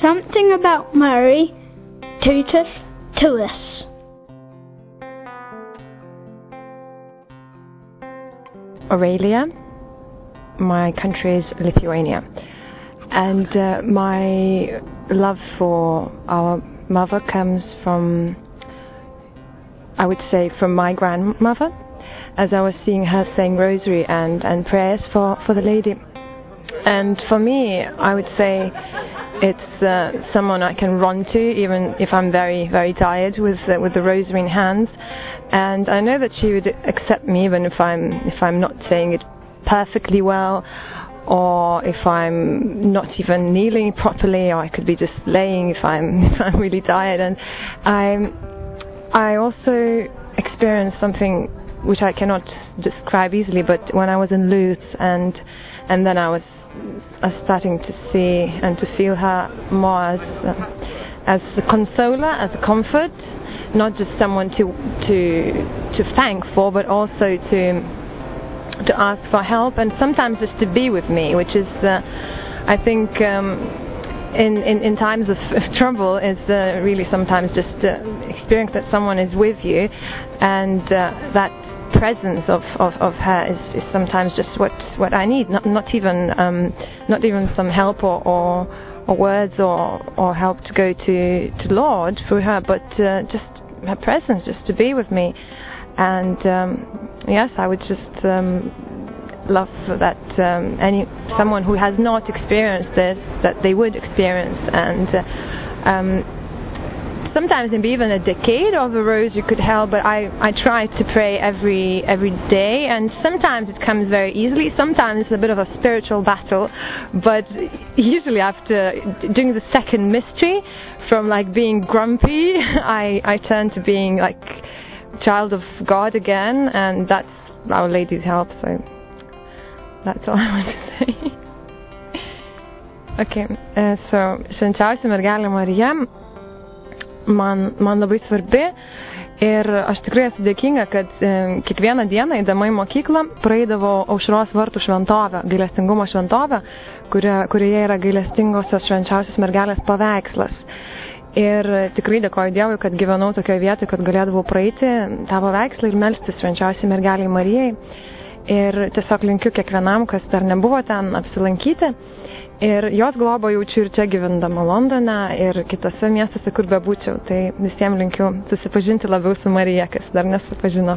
Something about Mary tuteth to. Aurelia. My country is Lithuania. And uh, my love for our mother comes from, I would say, from my grandmother, as I was seeing her saying rosary and, and prayers for, for the lady. And for me, I would say it's uh, someone I can run to, even if I'm very, very tired with uh, with the rosary in hand. And I know that she would accept me even if I'm if I'm not saying it perfectly well, or if I'm not even kneeling properly, or I could be just laying if I'm if I'm really tired. And I I also experienced something which I cannot describe easily, but when I was in Lourdes and and then I was uh, starting to see and to feel her more as uh, as a consoler, as a comfort, not just someone to to to thank for, but also to to ask for help and sometimes just to be with me, which is, uh, I think. Um, in, in, in times of, of trouble is uh, really sometimes just uh, experience that someone is with you and uh, that presence of, of, of her is, is sometimes just what, what I need. Not, not even um, not even some help or, or, or words or, or help to go to, to Lord through her, but uh, just her presence, just to be with me. And um, yes, I would just um, love that um, any someone who has not experienced this that they would experience and. Uh, um, sometimes maybe even a decade of a rosary could help but I, I try to pray every every day. And sometimes it comes very easily. Sometimes it's a bit of a spiritual battle. But usually after doing the second mystery from like being grumpy I, I turn to being like child of God again. And that's Our Lady's help. So that's all I want to say. Okay, uh, so švenčiausia mergelė Marija man, man labai svarbi ir aš tikrai esu dėkinga, kad e, kiekvieną dieną įdama į mokyklą praeidavo aušros vartų šventovę, gailestingumo šventovę, kuria, kurioje yra gailestingosios švenčiausios mergelės paveikslas. Ir tikrai dėkoju Dievui, kad gyvenau tokioje vietoje, kad galėdavau praeiti tą paveikslą ir melstis švenčiausiai mergeliai Marijai. Ir tiesiog linkiu kiekvienam, kas dar nebuvo ten, apsilankyti Ir jos globą jaučiu ir čia gyvendama Londone ir kitose miestuose, kur bebūčiau. Tai visiems linkiu susipažinti labiau su Marija, kas dar nesupažino.